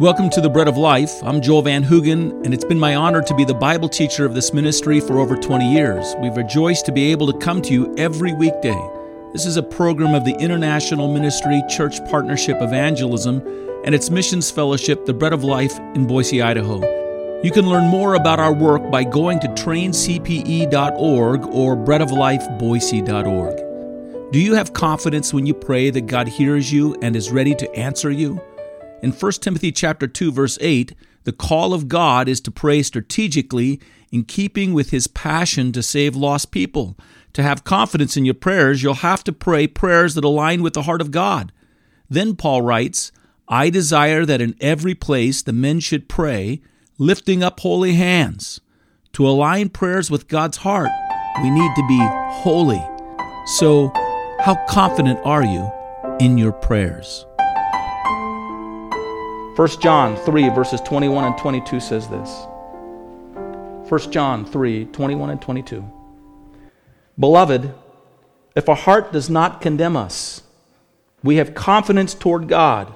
Welcome to the Bread of Life. I'm Joel Van Hoogen, and it's been my honor to be the Bible teacher of this ministry for over 20 years. We've rejoiced to be able to come to you every weekday. This is a program of the International Ministry Church Partnership Evangelism and its Missions Fellowship, the Bread of Life in Boise, Idaho. You can learn more about our work by going to traincpe.org or breadoflifeboise.org. Do you have confidence when you pray that God hears you and is ready to answer you? In 1 Timothy chapter 2 verse 8, the call of God is to pray strategically in keeping with his passion to save lost people. To have confidence in your prayers, you'll have to pray prayers that align with the heart of God. Then Paul writes, I desire that in every place the men should pray, lifting up holy hands. To align prayers with God's heart, we need to be holy. So, how confident are you in your prayers? 1 John 3, verses 21 and 22 says this. 1 John 3, 21 and 22. Beloved, if our heart does not condemn us, we have confidence toward God,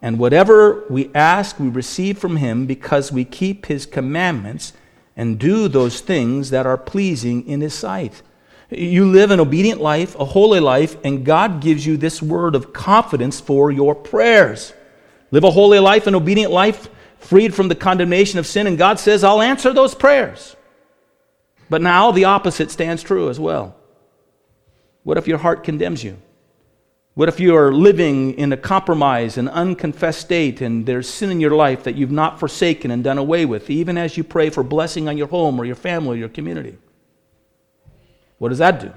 and whatever we ask, we receive from Him because we keep His commandments and do those things that are pleasing in His sight. You live an obedient life, a holy life, and God gives you this word of confidence for your prayers. Live a holy life, an obedient life, freed from the condemnation of sin, and God says, I'll answer those prayers. But now the opposite stands true as well. What if your heart condemns you? What if you are living in a compromise, an unconfessed state, and there's sin in your life that you've not forsaken and done away with, even as you pray for blessing on your home or your family or your community? What does that do?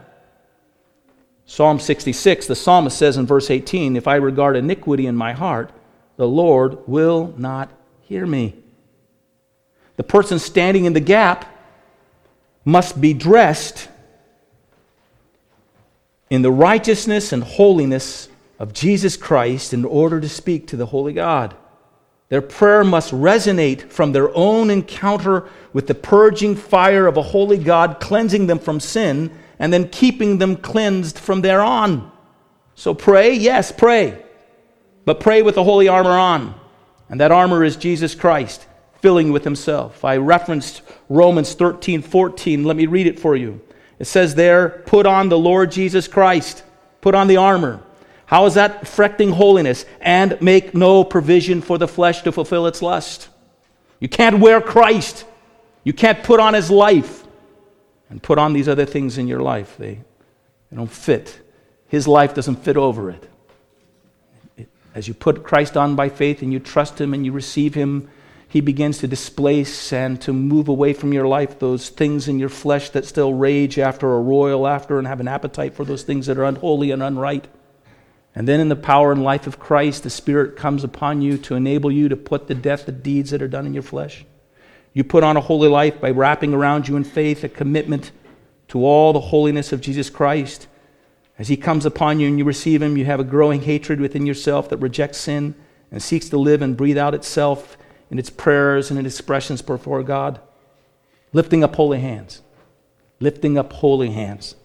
Psalm 66, the psalmist says in verse 18, If I regard iniquity in my heart, the Lord will not hear me. The person standing in the gap must be dressed in the righteousness and holiness of Jesus Christ in order to speak to the Holy God. Their prayer must resonate from their own encounter with the purging fire of a holy God, cleansing them from sin and then keeping them cleansed from there on. So pray, yes, pray. But pray with the holy armor on. And that armor is Jesus Christ, filling with himself. I referenced Romans 13 14. Let me read it for you. It says there, put on the Lord Jesus Christ, put on the armor. How is that affecting holiness? And make no provision for the flesh to fulfill its lust. You can't wear Christ. You can't put on his life and put on these other things in your life. They, they don't fit. His life doesn't fit over it. As you put Christ on by faith and you trust Him and you receive Him, He begins to displace and to move away from your life those things in your flesh that still rage after or roil after and have an appetite for those things that are unholy and unright. And then in the power and life of Christ, the Spirit comes upon you to enable you to put to death the deeds that are done in your flesh. You put on a holy life by wrapping around you in faith a commitment to all the holiness of Jesus Christ. As He comes upon you and you receive Him, you have a growing hatred within yourself that rejects sin and seeks to live and breathe out itself in its prayers and in expressions before God. Lifting up holy hands. Lifting up holy hands.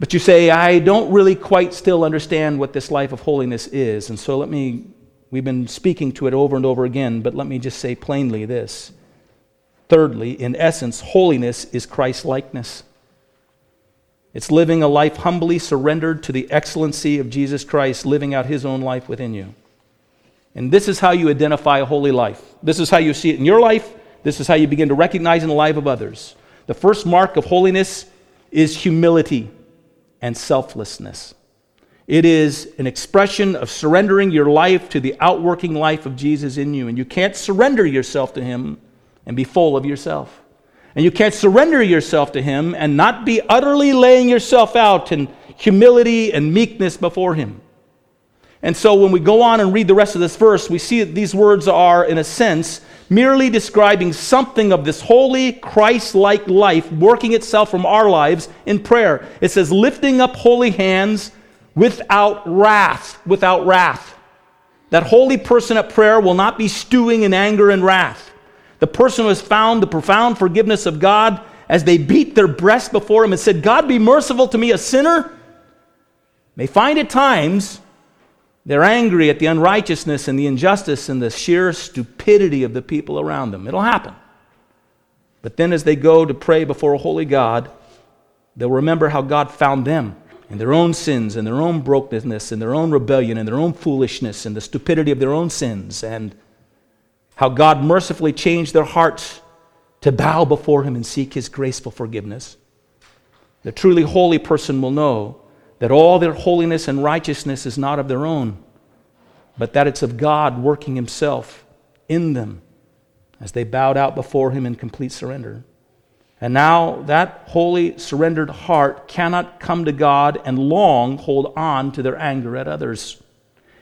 But you say, I don't really quite still understand what this life of holiness is. And so let me, we've been speaking to it over and over again, but let me just say plainly this. Thirdly, in essence, holiness is Christ likeness. It's living a life humbly surrendered to the excellency of Jesus Christ, living out his own life within you. And this is how you identify a holy life. This is how you see it in your life. This is how you begin to recognize in the life of others. The first mark of holiness is humility and selflessness. It is an expression of surrendering your life to the outworking life of Jesus in you. And you can't surrender yourself to him and be full of yourself. And you can't surrender yourself to Him and not be utterly laying yourself out in humility and meekness before Him. And so when we go on and read the rest of this verse, we see that these words are, in a sense, merely describing something of this holy, Christ like life working itself from our lives in prayer. It says, lifting up holy hands without wrath. Without wrath. That holy person at prayer will not be stewing in anger and wrath. The person who has found the profound forgiveness of God as they beat their breast before Him and said, God, be merciful to me, a sinner, may find at times They're angry at the unrighteousness and the injustice and the sheer stupidity of the people around them. It'll happen. But then, as they go to pray before a holy God, they'll remember how God found them in their own sins and their own brokenness and their own rebellion and their own foolishness and the stupidity of their own sins, and how God mercifully changed their hearts to bow before Him and seek His graceful forgiveness. The truly holy person will know that all their holiness and righteousness is not of their own, but that it's of God working Himself in them as they bowed out before Him in complete surrender. And now that holy, surrendered heart cannot come to God and long hold on to their anger at others.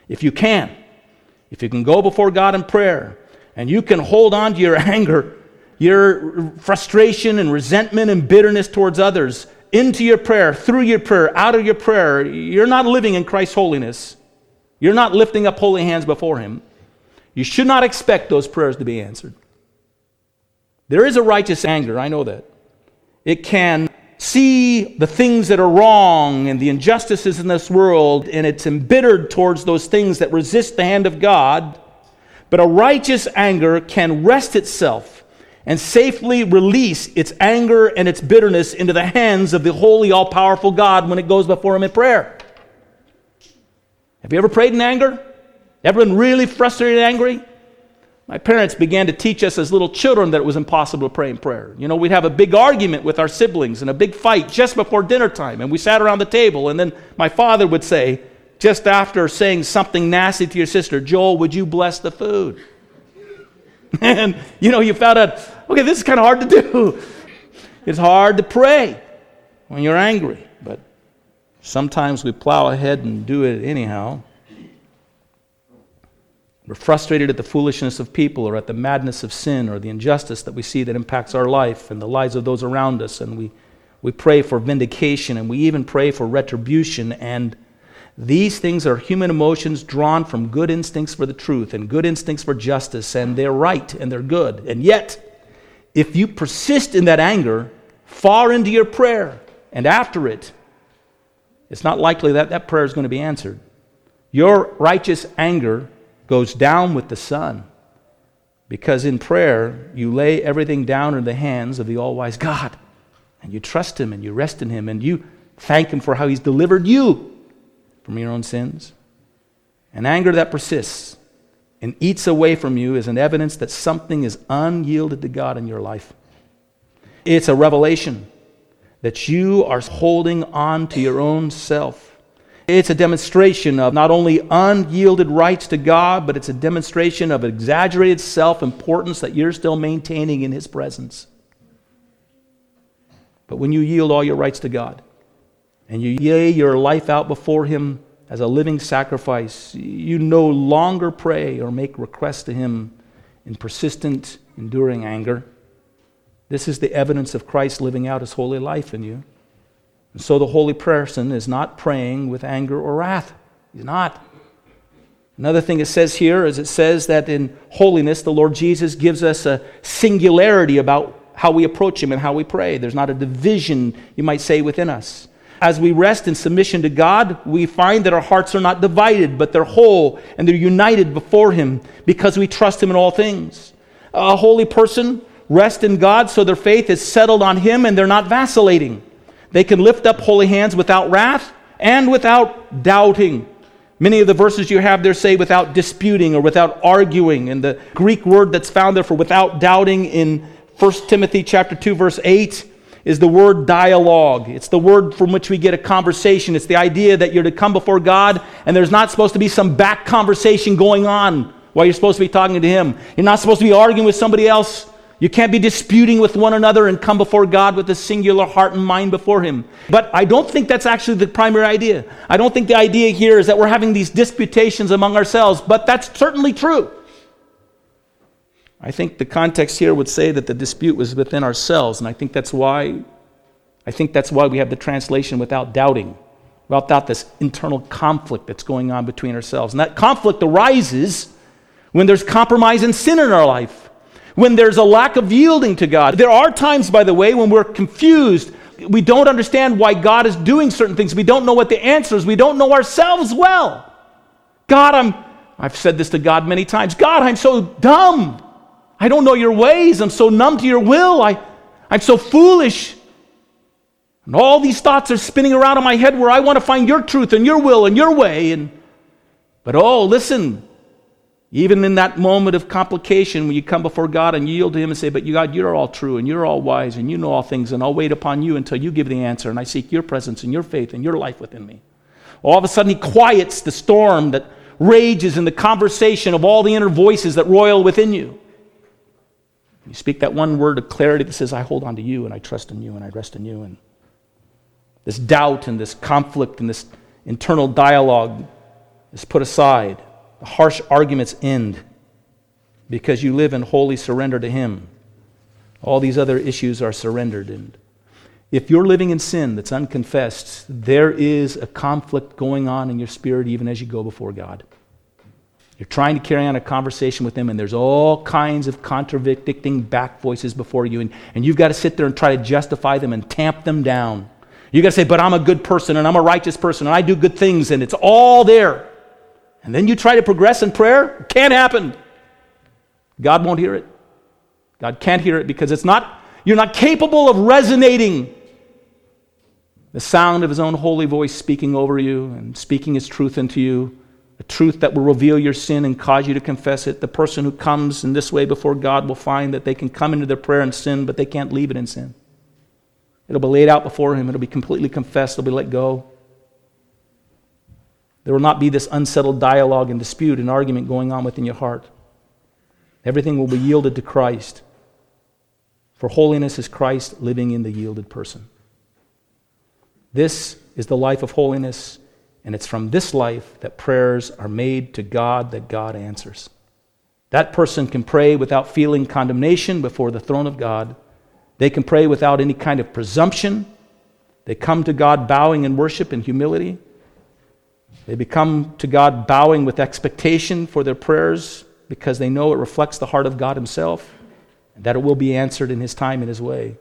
If you can, if you can go before God in prayer and you can hold on to your anger, your frustration and resentment and bitterness towards others into your prayer, through your prayer, out of your prayer, you're not living in Christ's holiness. You're not lifting up holy hands before Him. You should not expect those prayers to be answered. There is a righteous anger, I know that. It can see the things that are wrong and the injustices in this world, and it's embittered towards those things that resist the hand of God. But a righteous anger can rest itself and safely release its anger and its bitterness into the hands of the holy, all powerful God when it goes before Him in prayer. Have you ever prayed in anger? Ever been really frustrated and angry? My parents began to teach us as little children that it was impossible to pray in prayer. You know, we'd have a big argument with our siblings and a big fight just before dinner time, and we sat around the table, and then my father would say, just after saying something nasty to your sister, Joel, would you bless the food? and, you know, you found out, okay, this is kind of hard to do. It's hard to pray when you're angry, but sometimes we plow ahead and do it anyhow. We're frustrated at the foolishness of people or at the madness of sin or the injustice that we see that impacts our life and the lives of those around us. And we, we pray for vindication and we even pray for retribution. And these things are human emotions drawn from good instincts for the truth and good instincts for justice. And they're right and they're good. And yet, if you persist in that anger far into your prayer and after it, it's not likely that that prayer is going to be answered. Your righteous anger goes down with the sun. Because in prayer, you lay everything down in the hands of the all wise God. And you trust Him and you rest in Him and you thank Him for how He's delivered you from your own sins. An anger that persists and eats away from you is an evidence that something is unyielded to God in your life. It's a revelation that you are holding on to your own self it's a demonstration of not only unyielded rights to God, but it's a demonstration of exaggerated self importance that you're still maintaining in His presence. But when you yield all your rights to God and you lay your life out before Him as a living sacrifice, you no longer pray or make requests to Him in persistent, enduring anger. This is the evidence of Christ living out His holy life in you. And so the holy person is not praying with anger or wrath. He's not. Another thing it says here is it says that in holiness, the Lord Jesus gives us a singularity about how we approach Him and how we pray. There's not a division, you might say, within us. As we rest in submission to God, we find that our hearts are not divided, but they're whole and they're united before Him because we trust Him in all things. A holy person rests in God so their faith is settled on Him and they're not vacillating. They can lift up holy hands without wrath and without doubting. Many of the verses you have there say without disputing or without arguing. And the Greek word that's found there for without doubting in 1 Timothy chapter 2 verse 8 is the word dialogue. It's the word from which we get a conversation. It's the idea that you're to come before God and there's not supposed to be some back conversation going on while you're supposed to be talking to him. You're not supposed to be arguing with somebody else. You can't be disputing with one another and come before God with a singular heart and mind before Him. But I don't think that's actually the primary idea. I don't think the idea here is that we're having these disputations among ourselves, but that's certainly true. I think the context here would say that the dispute was within ourselves, and I think that's why I think that's why we have the translation without doubting, without this internal conflict that's going on between ourselves. And that conflict arises when there's compromise and sin in our life when there's a lack of yielding to God. There are times, by the way, when we're confused. We don't understand why God is doing certain things. We don't know what the answer is. We don't know ourselves well. God, I'm, I've said this to God many times God, I'm so dumb. I don't know your ways. I'm so numb to your will. I, I'm so foolish. And all these thoughts are spinning around in my head where I want to find your truth and your will and your way. And, but oh, listen, even in that moment of complication, when you come before God and yield to Him and say, But you God, you're all true and you're all wise and you know all things, and I'll wait upon you until you give the answer, and I seek your presence and your faith and your life within me. All of a sudden, He quiets the storm that rages in the conversation of all the inner voices that roil within you. You speak that one word of clarity that says, I hold on to you and I trust in you and I rest in you. And this doubt and this conflict and this internal dialogue is put aside. The harsh arguments end because you live in holy surrender to Him. All these other issues are surrendered. And if you're living in sin that's unconfessed, there is a conflict going on in your spirit even as you go before God. You're trying to carry on a conversation with Him, and there's all kinds of contradicting back voices before you, and, and you've got to sit there and try to justify them and tamp them down. You've got to say, but I'm a good person and I'm a righteous person and I do good things and it's all there. And then you try to progress in prayer, can't happen. God won't hear it. God can't hear it because it's not, you're not capable of resonating the sound of his own holy voice speaking over you and speaking his truth into you, a truth that will reveal your sin and cause you to confess it. The person who comes in this way before God will find that they can come into their prayer and sin, but they can't leave it in sin. It'll be laid out before Him. It'll be completely confessed. It'll be let go. There will not be this unsettled dialogue and dispute and argument going on within your heart. Everything will be yielded to Christ. For holiness is Christ living in the yielded person. This is the life of holiness, and it's from this life that prayers are made to God that God answers. That person can pray without feeling condemnation before the throne of God they can pray without any kind of presumption. They come to God bowing in worship and humility. They become to God bowing with expectation for their prayers because they know it reflects the heart of God Himself and that it will be answered in His time and His way.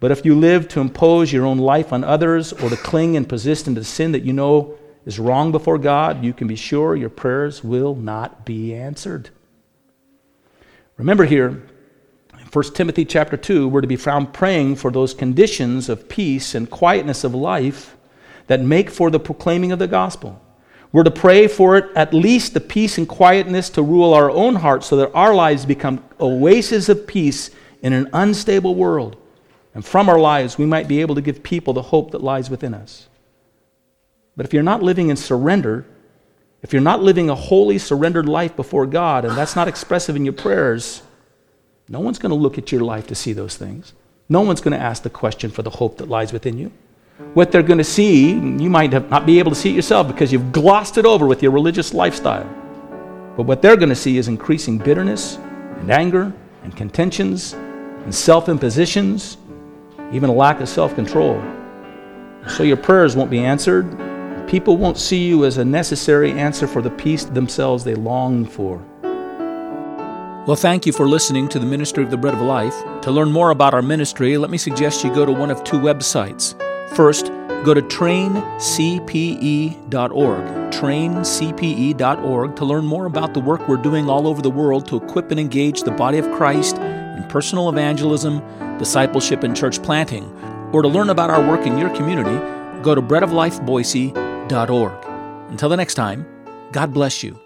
But if you live to impose your own life on others or to cling and persist into sin that you know is wrong before God, you can be sure your prayers will not be answered. Remember here, 1 Timothy chapter 2, we're to be found praying for those conditions of peace and quietness of life that make for the proclaiming of the gospel. We're to pray for it, at least the peace and quietness to rule our own hearts so that our lives become oases of peace in an unstable world. And from our lives, we might be able to give people the hope that lies within us. But if you're not living in surrender, if you're not living a holy, surrendered life before God, and that's not expressive in your prayers, no one's going to look at your life to see those things. No one's going to ask the question for the hope that lies within you. What they're going to see, you might not be able to see it yourself because you've glossed it over with your religious lifestyle. But what they're going to see is increasing bitterness and anger and contentions and self impositions, even a lack of self control. So your prayers won't be answered. People won't see you as a necessary answer for the peace themselves they long for. Well, thank you for listening to the Ministry of the Bread of Life. To learn more about our ministry, let me suggest you go to one of two websites. First, go to traincpe.org, traincpe.org, to learn more about the work we're doing all over the world to equip and engage the body of Christ in personal evangelism, discipleship, and church planting. Or to learn about our work in your community, go to breadoflifeboise.org. Until the next time, God bless you.